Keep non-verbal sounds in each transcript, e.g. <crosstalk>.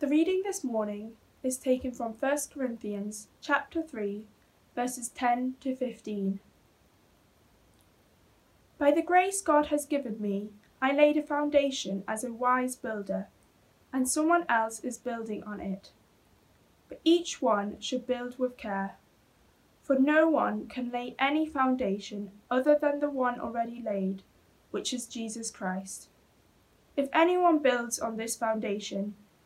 The reading this morning is taken from 1 Corinthians chapter 3 verses 10 to 15. By the grace God has given me, I laid a foundation as a wise builder, and someone else is building on it. But each one should build with care. For no one can lay any foundation other than the one already laid, which is Jesus Christ. If anyone builds on this foundation,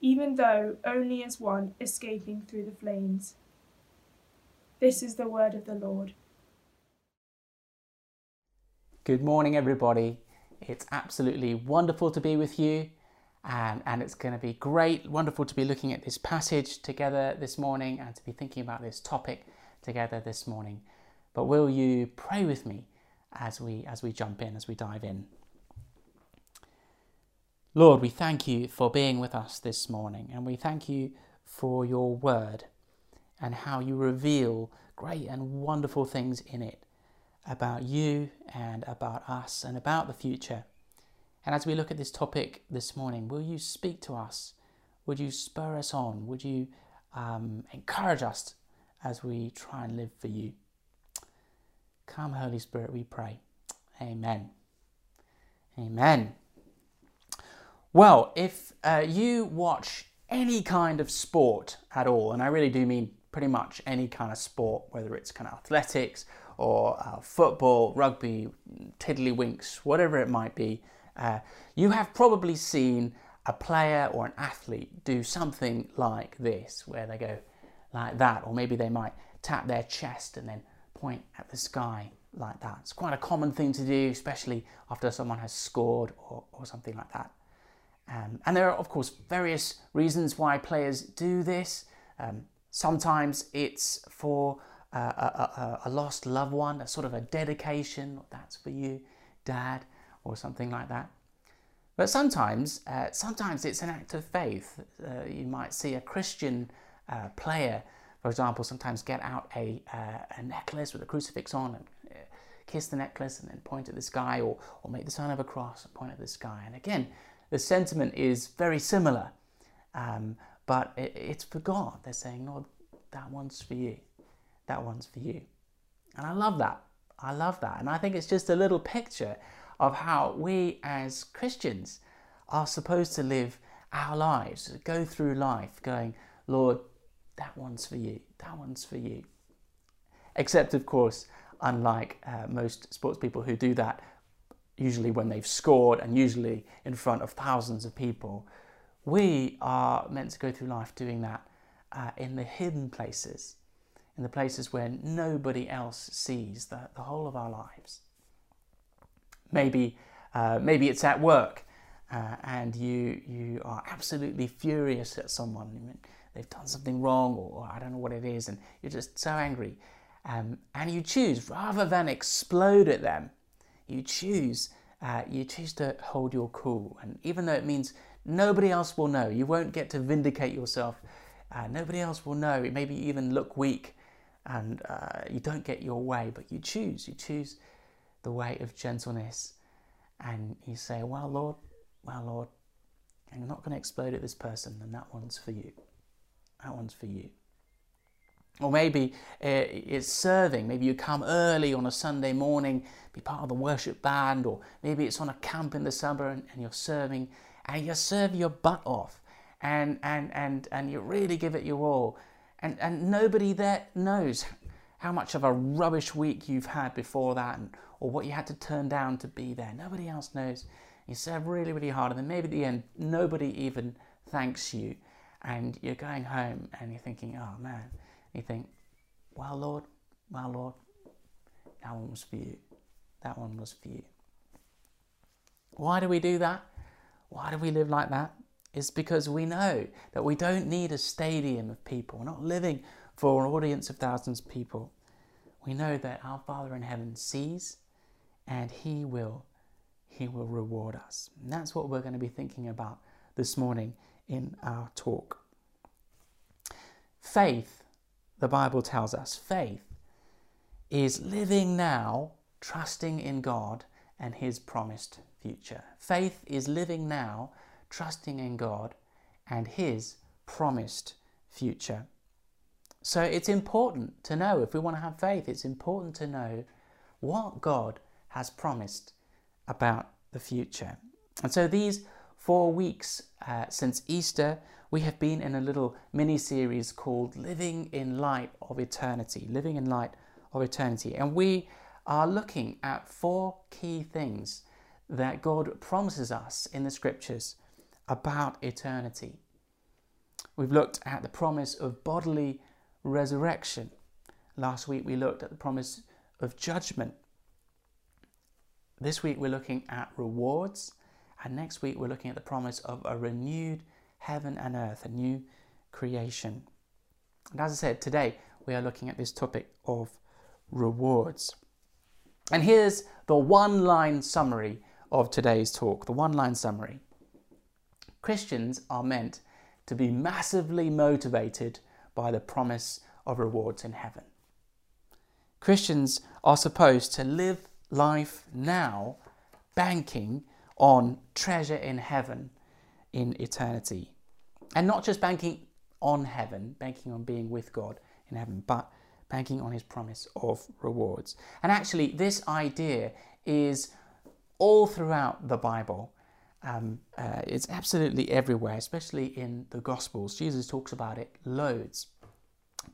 even though only as one escaping through the flames. This is the word of the Lord. Good morning, everybody. It's absolutely wonderful to be with you, and, and it's going to be great, wonderful to be looking at this passage together this morning and to be thinking about this topic together this morning. But will you pray with me as we as we jump in, as we dive in? Lord, we thank you for being with us this morning, and we thank you for your word and how you reveal great and wonderful things in it about you and about us and about the future. And as we look at this topic this morning, will you speak to us? Would you spur us on? Would you um, encourage us as we try and live for you? Come, Holy Spirit, we pray. Amen. Amen. Well, if uh, you watch any kind of sport at all, and I really do mean pretty much any kind of sport, whether it's kind of athletics or uh, football, rugby, tiddlywinks, whatever it might be, uh, you have probably seen a player or an athlete do something like this, where they go like that, or maybe they might tap their chest and then point at the sky like that. It's quite a common thing to do, especially after someone has scored or, or something like that. Um, and there are, of course, various reasons why players do this. Um, Sometimes it's for a, a, a, lost loved one, a sort of a dedication, that's for you, dad, or something like that. But sometimes, uh, sometimes it's an act of faith. Uh, you might see a Christian uh, player, for example, sometimes get out a, uh, a necklace with a crucifix on and uh, kiss the necklace and then point at the sky, or, or make the sign of a cross and point at the sky. And again, the sentiment is very similar. Um, but it, it's for God. They're saying, Lord, that one's for you. That one's for you. And I love that. I love that. And I think it's just a little picture of how we as Christians are supposed to live our lives, go through life going, Lord, that one's for you. That one's for you. Except, of course, unlike uh, most sports people who do that, usually when they've scored and usually in front of thousands of people, we are meant to go through life doing that uh, in the hidden places, in the places where nobody else sees the, the whole of our lives. Maybe, uh, maybe it's at work uh, and you, you are absolutely furious at someone. They've done something wrong, or, or I don't know what it is, and you're just so angry. Um, and you choose, rather than explode at them, you choose, uh, you choose to hold your cool. And even though it means Nobody else will know. You won't get to vindicate yourself. Uh, nobody else will know. It maybe even look weak and uh, you don't get your way, but you choose. You choose the way of gentleness. And you say, Well, Lord, well, Lord, I'm not going to explode at this person, and that one's for you. That one's for you. Or maybe uh, it's serving. Maybe you come early on a Sunday morning, be part of the worship band, or maybe it's on a camp in the summer and, and you're serving and you serve your butt off and, and, and, and you really give it your all. And, and nobody there knows how much of a rubbish week you've had before that and, or what you had to turn down to be there. Nobody else knows. You serve really, really hard, and then maybe at the end, nobody even thanks you. And you're going home and you're thinking, oh man, you think, well, Lord, well, Lord, that one was for you. That one was for you. Why do we do that? Why do we live like that? It's because we know that we don't need a stadium of people. We're not living for an audience of thousands of people. We know that our Father in heaven sees and he will he will reward us. And that's what we're going to be thinking about this morning in our talk. Faith, the Bible tells us, faith is living now, trusting in God and his promised future. Faith is living now, trusting in God and his promised future. So it's important to know, if we want to have faith, it's important to know what God has promised about the future. And so these four weeks uh, since Easter, we have been in a little mini series called Living in Light of Eternity. Living in Light of Eternity. And we are looking at four key things that God promises us in the scriptures about eternity. We've looked at the promise of bodily resurrection. Last week we looked at the promise of judgment. This week we're looking at rewards, and next week we're looking at the promise of a renewed heaven and earth, a new creation. And as I said, today we are looking at this topic of rewards. And here's the one line summary of today's talk the one line summary. Christians are meant to be massively motivated by the promise of rewards in heaven. Christians are supposed to live life now banking on treasure in heaven in eternity. And not just banking on heaven, banking on being with God in heaven, but banking on his promise of rewards. And actually, this idea is all throughout the Bible. Um, uh, it's absolutely everywhere, especially in the Gospels. Jesus talks about it loads.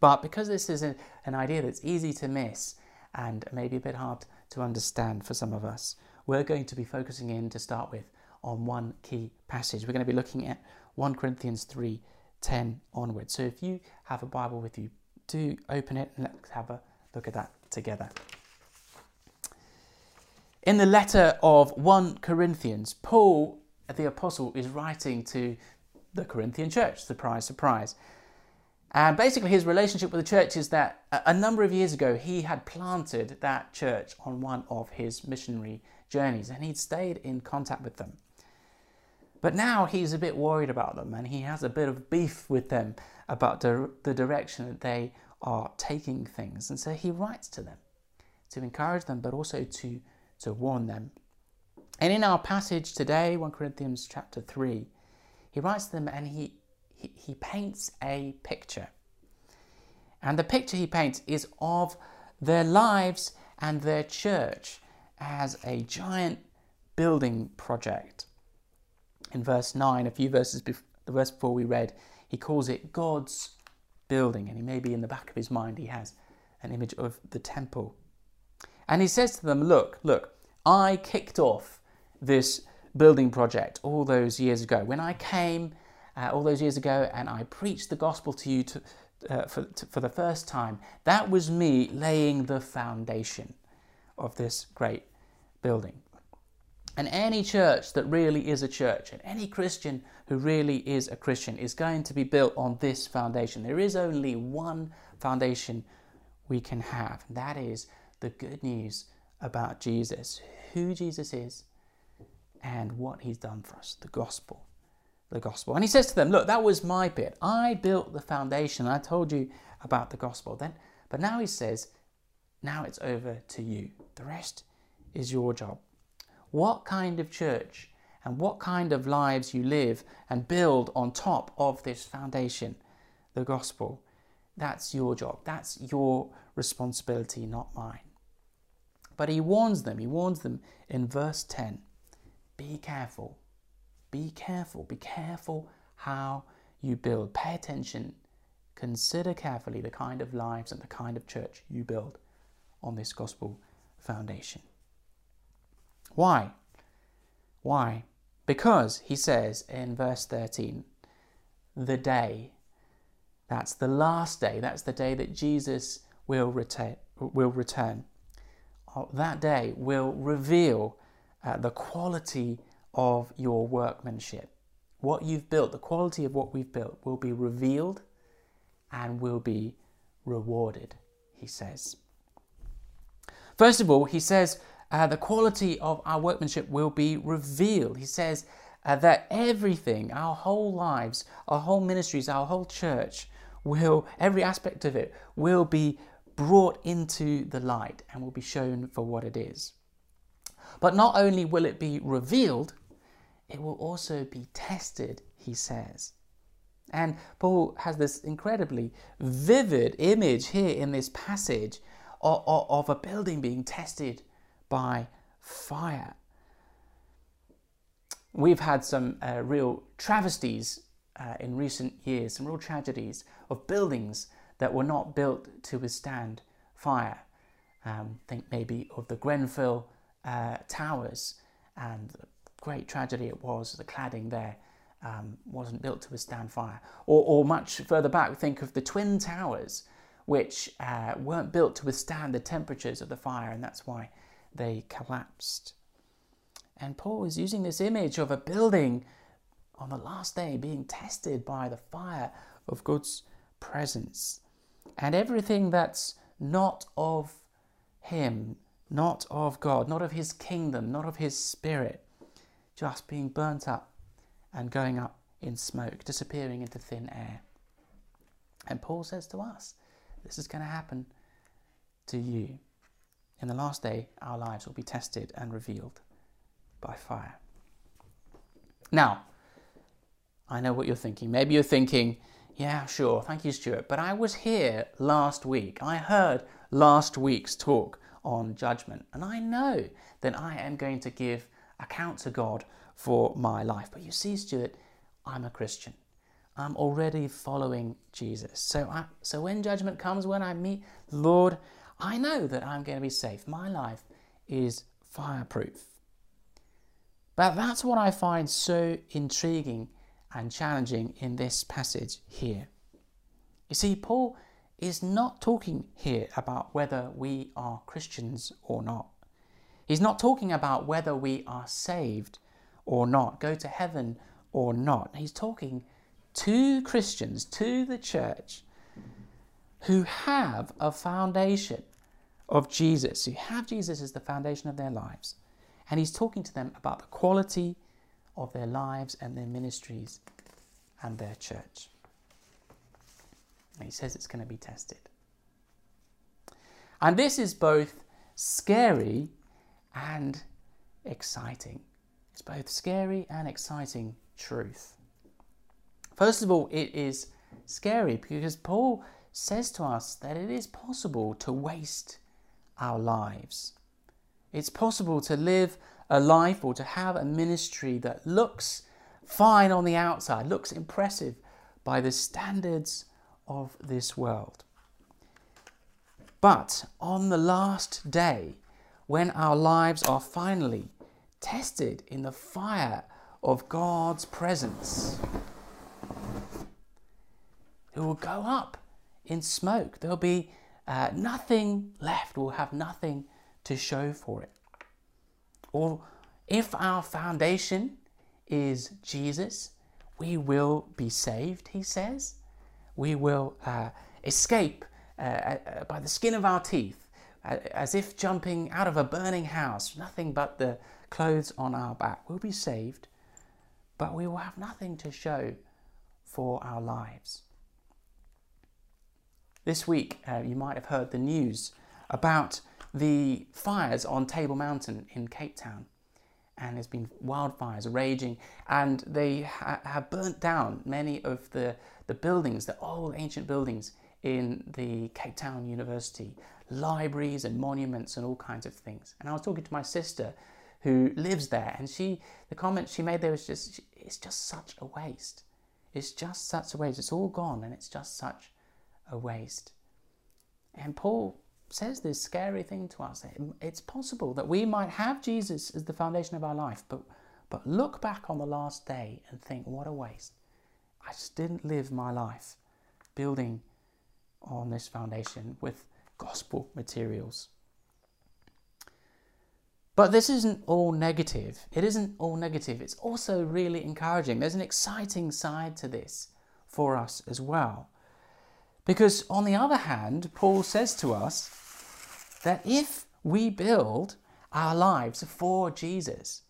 But because this is a, an idea that's easy to miss and maybe a bit hard to understand for some of us, we're going to be focusing in to start with on one key passage. We're going to be looking at 1 Corinthians 3 10 onwards. So if you have a Bible with you, do open it and let's have a look at that together. In the letter of 1 Corinthians, Paul, the apostle, is writing to the Corinthian church. Surprise, surprise. And basically, his relationship with the church is that a number of years ago, he had planted that church on one of his missionary journeys and he'd stayed in contact with them. But now he's a bit worried about them and he has a bit of beef with them about the, the direction that they are taking things. And so he writes to them to encourage them, but also to, to warn them. And in our passage today, 1 Corinthians chapter 3, he writes to them and he, he, paints a picture. And the picture he paints is of their lives and their church as a giant building project. In verse 9, a few verses before the verse before we read, he calls it God's building, and he maybe in the back of his mind he has an image of the temple. And he says to them, Look, look, I kicked off this building project all those years ago. When I came uh, all those years ago and I preached the gospel to you to, uh, for, to, for the first time, that was me laying the foundation of this great building. And any church that really is a church, and any Christian who really is a Christian, is going to be built on this foundation. There is only one foundation we can have, and that is the good news about Jesus, who Jesus is, and what he's done for us, the gospel. The gospel. And he says to them, Look, that was my bit. I built the foundation. I told you about the gospel. Then, but now he says, Now it's over to you. The rest is your job what kind of church and what kind of lives you live and build on top of this foundation, the gospel. That's your job. That's your responsibility, not mine. But he warns them, he warns them in verse 10 be careful. Be careful. Be careful how you build. Pay attention. Consider carefully the kind of lives and the kind of church you build on this gospel foundation. Why? Why? Because he says in verse 13, the day, that's the last day, that's the day that Jesus will return. Will return. Uh, that day will reveal uh, the quality of your workmanship, what you've built, the quality of what we've built, will be revealed and will be rewarded, he says. First of all, he says uh, the quality of our workmanship will be revealed. He says uh, that everything, our whole lives, our whole ministries, our whole church, will, every aspect of it, will be brought into the light and will be shown for what it is. But not only will it be revealed, it will also be tested, he says. And Paul has this incredibly vivid image here in this passage of, of, of a building being tested by fire. We've had some uh, real travesties uh, in recent years, some real tragedies of buildings that were not built to withstand fire. Um, think maybe of the Grenfell uh, Towers and great tragedy it was, the cladding there um, wasn't built to withstand fire. Or, or, much further back, think of the Twin Towers, which uh, weren't built to withstand the temperatures of the fire, and that's why they collapsed. And Paul is using this image of a building on the last day being tested by the fire of God's presence. And everything that's not of Him, not of God, not of His kingdom, not of His Spirit, just being burnt up and going up in smoke, disappearing into thin air. And Paul says to us, this is going to happen to you. In the last day, our lives will be tested and revealed by fire. Now, I know what you're thinking. Maybe you're thinking, yeah, sure, thank you, Stuart, but I was here last week. I heard last week's talk on judgment, and I know that I am going to give account to God for my life. But you see, Stuart, I'm a Christian. I'm already following Jesus. So, I, so when judgment comes, when I meet the Lord, I know that I'm going to be safe. My life is fireproof. But that's what I find so intriguing and challenging in this passage here. You see, Paul is not talking here about whether we are Christians or not. He's not talking about whether we are saved or not, go to heaven or not. He's talking to Christians, to the church, who have a foundation of Jesus, who have Jesus as the foundation of their lives. And he's talking to them about the quality of their lives and their ministries and their church. And he says it's going to be tested. And this is both scary and exciting. It's both scary and exciting truth. First of all, it is scary because Paul says to us that it is possible to waste our lives. It's possible to live a life or to have a ministry that looks fine on the outside, looks impressive by the standards of this world. But on the last day, when our lives are finally tested in the fire of God's presence. It will go up in smoke. There'll be uh, nothing left. We'll have nothing to show for it. Or if our foundation is Jesus, we will be saved, he says. We will uh, escape uh, uh by the skin of our teeth, as if jumping out of a burning house, nothing but the clothes on our back. We'll be saved, but we will have nothing to show for our lives. This week, uh, you might have heard the news about the fires on Table Mountain in Cape Town. And there's been wildfires raging, and they ha- have burnt down many of the, the buildings, the old ancient buildings in the Cape Town University, libraries and monuments and all kinds of things. And I was talking to my sister who lives there, and she, the comment she made there was just, it's just such a waste. It's just such a waste. It's all gone, and it's just such a waste. And Paul says this scary thing to us. It's possible that we might have Jesus as the foundation of our life, but, but look back on the last day and think, what a waste. I just didn't live my life building on this foundation with gospel materials. But this isn't all negative. It isn't all negative. It's also really encouraging. There's an exciting side to this for us as well. Because, on the other hand, Paul says to us that if we build our lives for Jesus,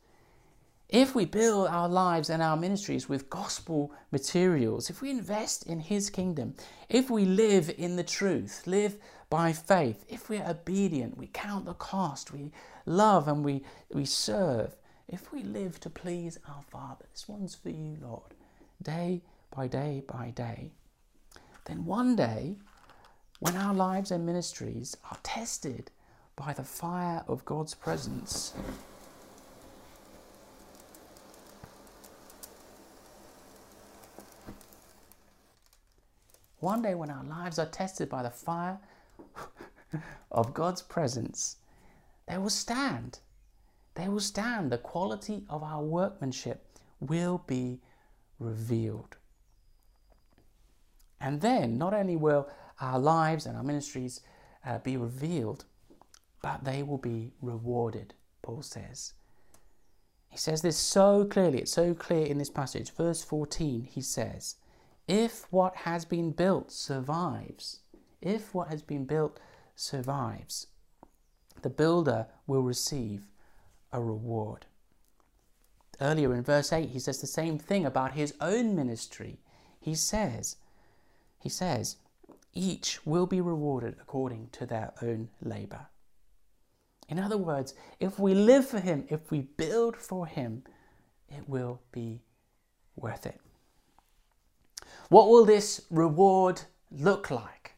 if we build our lives and our ministries with gospel materials, if we invest in His kingdom, if we live in the truth, live by faith, if we're obedient, we count the cost, we love and we, we serve, if we live to please our Father, this one's for you, Lord, day by day by day, then one day, when our lives and ministries are tested by the fire of God's presence, One day, when our lives are tested by the fire <laughs> of God's presence, they will stand. They will stand. The quality of our workmanship will be revealed. And then, not only will our lives and our ministries uh, be revealed, but they will be rewarded, Paul says. He says this so clearly, it's so clear in this passage. Verse 14, he says, if what has been built survives, if what has been built survives, the builder will receive a reward. Earlier in verse 8, he says the same thing about his own ministry. He says, he says, each will be rewarded according to their own labor. In other words, if we live for him, if we build for him, it will be worth it. What will this reward look like?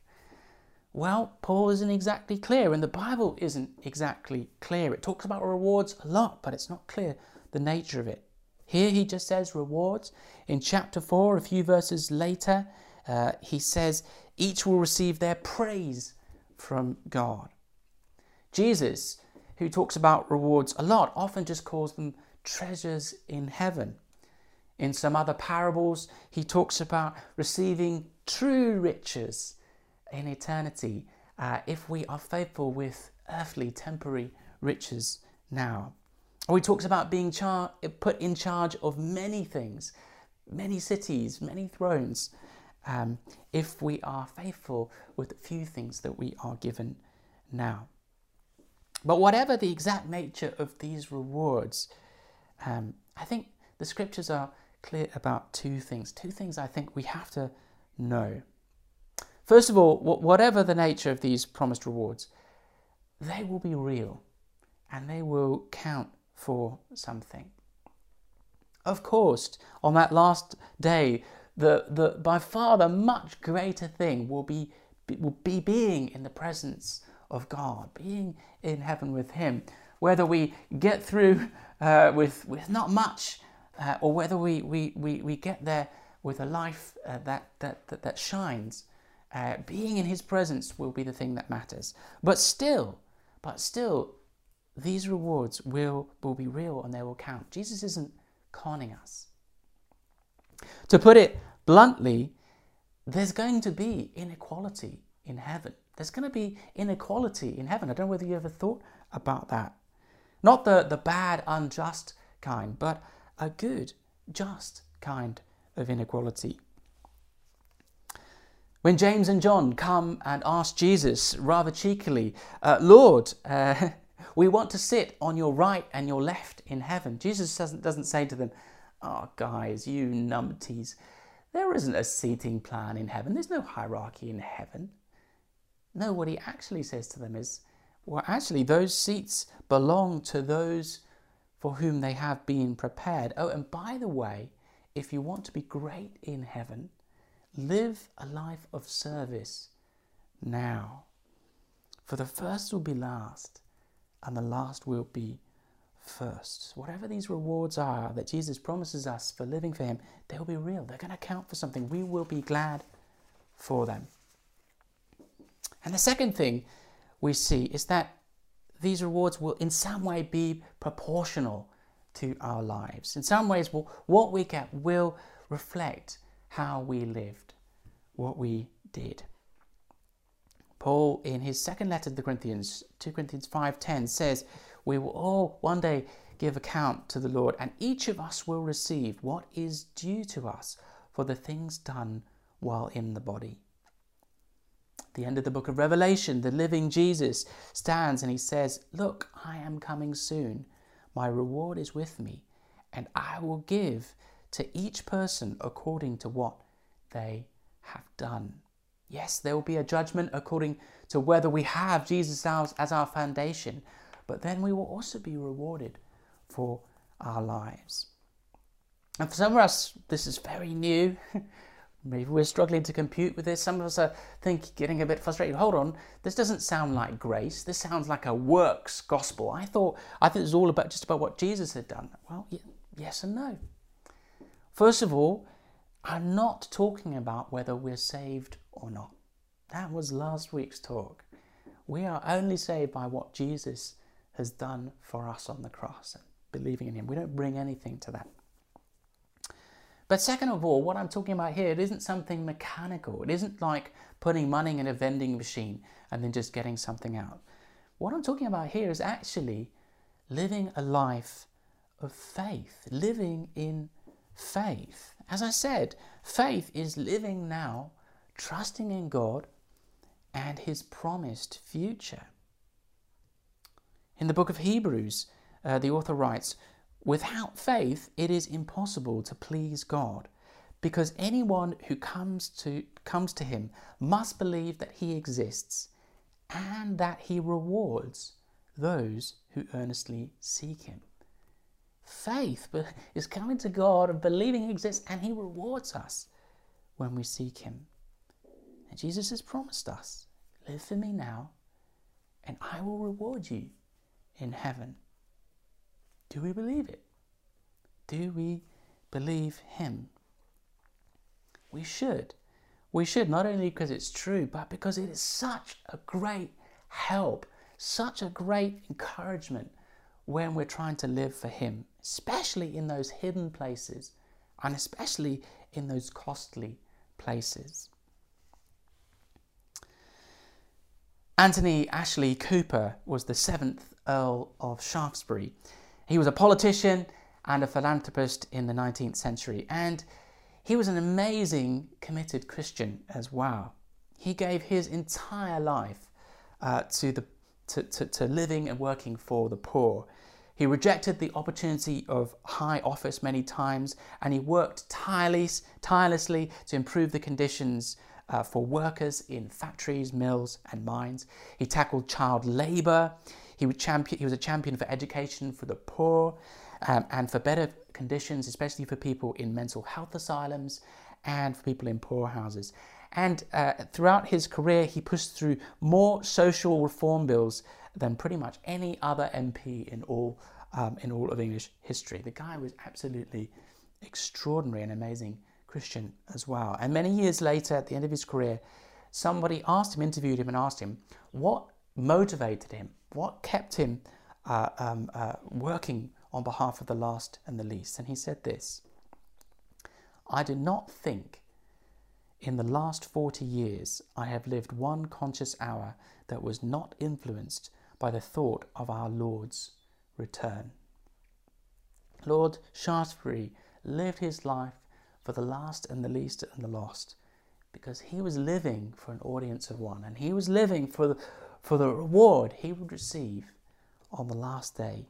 Well, Paul isn't exactly clear, and the Bible isn't exactly clear. It talks about rewards a lot, but it's not clear the nature of it. Here he just says rewards. In chapter 4, a few verses later, uh, he says, each will receive their praise from God. Jesus, who talks about rewards a lot, often just calls them treasures in heaven. In some other parables, he talks about receiving true riches in eternity uh, if we are faithful with earthly, temporary riches now. Or he talks about being char- put in charge of many things, many cities, many thrones, um, if we are faithful with the few things that we are given now. But whatever the exact nature of these rewards, um, I think the scriptures are clear about two things. Two things I think we have to know. First of all, whatever the nature of these promised rewards, they will be real and they will count for something. Of course, on that last day, the, the by far the much greater thing will be, will be being in the presence of God, being in heaven with Him. Whether we get through uh, with, with not much uh, or whether we, we, we, we get there with a life uh, that, that, that, that, shines, uh, being in His presence will be the thing that matters. But still, but still, these rewards will, will be real and they will count. Jesus isn't conning us. To put it bluntly, there's going to be inequality in heaven. There's going to be inequality in heaven. I don't know whether you ever thought about that. Not the, the bad, unjust kind, but a good, just kind of inequality. When James and John come and ask Jesus rather cheekily, uh, Lord, uh, <laughs> we want to sit on your right and your left in heaven, Jesus doesn't, doesn't say to them, Oh, guys, you numpties, there isn't a seating plan in heaven. There's no hierarchy in heaven. No, what he actually says to them is, well, actually, those seats belong to those for whom they have been prepared. Oh, and by the way, if you want to be great in heaven, live a life of service now. For the first will be last, and the last will be first. Whatever these rewards are that Jesus promises us for living for Him, they will be real. They're going to count for something. We will be glad for them. And the second thing we see is that these rewards will in some way be proportional to our lives. In some ways, will, what we get will reflect how we lived, what we did. Paul, in his second letter to the Corinthians, 2 Corinthians 5.10, says, we will all one day give account to the Lord, and each of us will receive what is due to us for the things done while in the body. The end of the book of Revelation, the living Jesus stands and he says, Look, I am coming soon. My reward is with me, and I will give to each person according to what they have done. Yes, there will be a judgment according to whether we have Jesus as our foundation, but then we will also be rewarded for our lives. And for some of us, this is very new. <laughs> Maybe we're struggling to compute with this. Some of us are think getting a bit frustrated. Hold on, this doesn't sound like grace. This sounds like a works gospel. I thought I thought it was all about just about what Jesus had done. Well, yes and no. First of all, I'm not talking about whether we're saved or not. That was last week's talk. We are only saved by what Jesus has done for us on the cross and believing in Him. We don't bring anything to that. But second of all, what I'm talking about here, it isn't something mechanical. It isn't like putting money in a vending machine and then just getting something out. What I'm talking about here is actually living a life of faith, living in faith. As I said, faith is living now, trusting in God and His promised future. In the book of Hebrews, uh, the author writes, Without faith, it is impossible to please God, because anyone who comes to, comes to Him must believe that He exists and that He rewards those who earnestly seek Him. Faith is coming to God and believing He exists, and He rewards us when we seek Him. And Jesus has promised us live for me now, and I will reward you in heaven. Do we believe it? Do we believe Him? We should. We should, not only because it's true, but because it is such a great help, such a great encouragement when we're trying to live for Him, especially in those hidden places and especially in those costly places. Anthony Ashley Cooper was the seventh Earl of Shaftesbury. He was a politician and a philanthropist in the 19th century, and he was an amazing, committed Christian as well. He gave his entire life uh, to, the, to, to, to living and working for the poor. He rejected the opportunity of high office many times, and he worked tireless, tirelessly to improve the conditions uh, for workers in factories, mills, and mines. He tackled child labour. He, champion, he was a champion for education for the poor um, and for better conditions, especially for people in mental health asylums and for people in poorhouses. And uh, throughout his career, he pushed through more social reform bills than pretty much any other MP in all, um, in all of English history. The guy was absolutely extraordinary and amazing Christian as well. And many years later, at the end of his career, somebody asked him, interviewed him, and asked him what motivated him, what kept him uh, um, uh, working on behalf of the last and the least. And he said this I do not think in the last 40 years I have lived one conscious hour that was not influenced by the thought of our Lord's return. Lord Shaftesbury lived his life for the last and the least and the lost because he was living for an audience of one and he was living for the, for the reward he would receive on the last day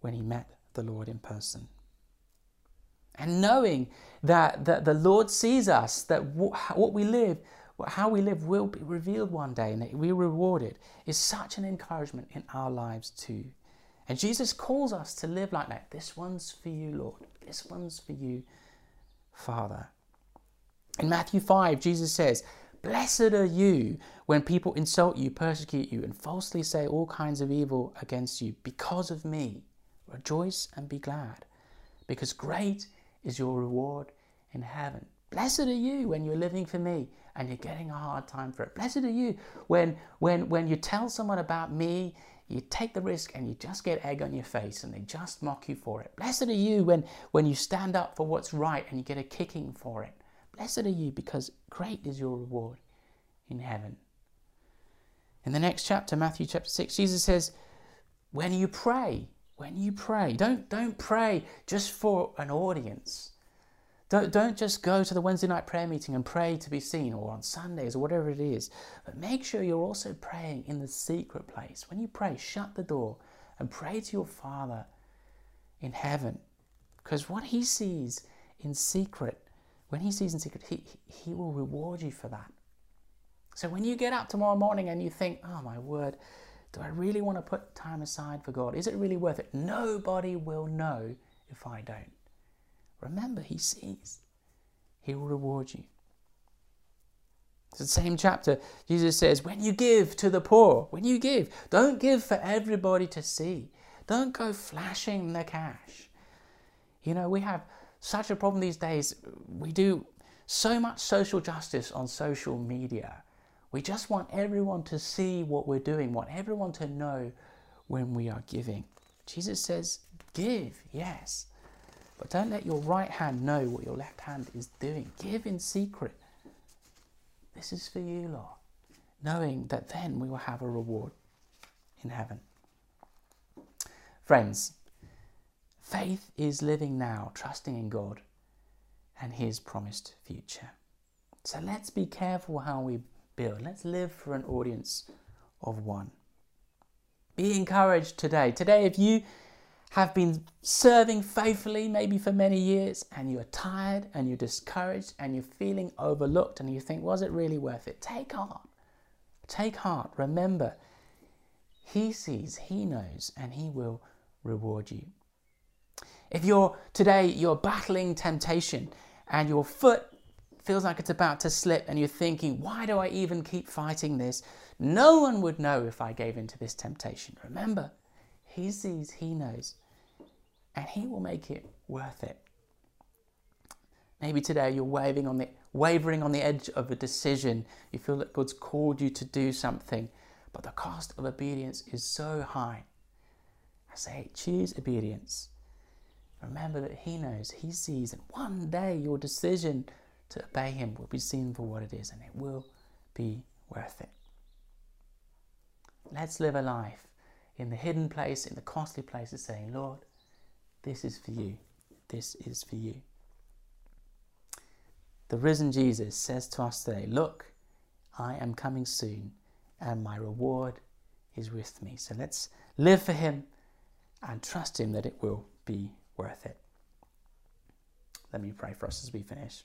when he met the Lord in person. And knowing that, that the Lord sees us, that what we live, how we live will be revealed one day and that we're rewarded is such an encouragement in our lives too. And Jesus calls us to live like that. This one's for you, Lord. This one's for you, Father. In Matthew 5, Jesus says, Blessed are you when people insult you, persecute you, and falsely say all kinds of evil against you because of me. Rejoice and be glad, because great is your reward in heaven. Blessed are you when you're living for me and you're getting a hard time for it. Blessed are you when, when, when you tell someone about me you take the risk and you just get egg on your face and they just mock you for it. Blessed are you when, when you stand up for what's right and you get a kicking for it. Blessed are you because great is your reward in heaven. In the next chapter, Matthew chapter 6, Jesus says, when you pray, when you pray, don't, don't pray just for an audience. Don't, don't just go to the Wednesday night prayer meeting and pray to be seen or on Sundays or whatever it is. But make sure you're also praying in the secret place. When you pray, shut the door and pray to your Father in heaven. Because what He sees in secret, when He sees in secret, He, he will reward you for that. So when you get up tomorrow morning and you think, oh my word, do I really want to put time aside for God? Is it really worth it? Nobody will know if I don't. Remember, He sees. He will reward you. It's the same chapter. Jesus says, when you give to the poor, when you give, don't give for everybody to see. Don't go flashing the cash. You know, we have such a problem these days. We do so much social justice on social media. We just want everyone to see what we're doing, want everyone to know when we are giving. Jesus says, Give, yes, but don't let your right hand know what your left hand is doing. Give in secret. This is for you, Lord, knowing that then we will have a reward in heaven. Friends, faith is living now, trusting in God and His promised future. So let's be careful how we build. Let's live for an audience of one. Be encouraged today. Today, if you have been serving faithfully, maybe for many years, and you're tired and you're discouraged and you're feeling overlooked and you think, was it really worth it? Take heart. Take heart. Remember, He sees, He knows, and He will reward you. If you're today, you're battling temptation and your foot feels like it's about to slip and you're thinking, why do I even keep fighting this? No one would know if I gave in to this temptation. Remember, He sees, He knows, and He will make it worth it. Maybe today you're waving on the, wavering on the edge of a decision. You feel that God's called you to do something, but the cost of obedience is so high. I say, choose obedience. Remember that He knows, He sees, and one day your decision to obey Him will be seen for what it is and it will be worth it. Let's live a life in the hidden place, in the costly places, saying, Lord, this is for you. This is for you. The risen Jesus says to us today, Look, I am coming soon, and my reward is with me. So let's live for Him and trust Him that it will be worth it. Let me pray for us as we finish.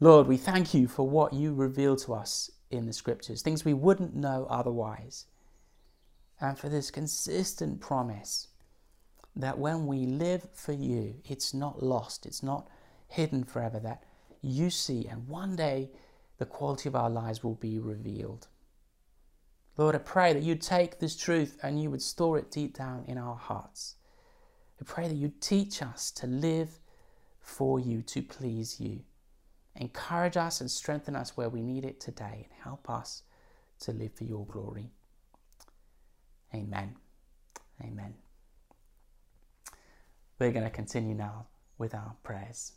Lord, we thank you for what you reveal to us in the scriptures, things we wouldn't know otherwise. And for this consistent promise that when we live for you, it's not lost, it's not hidden forever, that you see, and one day the quality of our lives will be revealed. Lord, I pray that you'd take this truth and you would store it deep down in our hearts. I pray that you'd teach us to live for you, to please you. Encourage us and strengthen us where we need it today and help us to live for your glory. Amen. Amen. We're going to continue now with our prayers.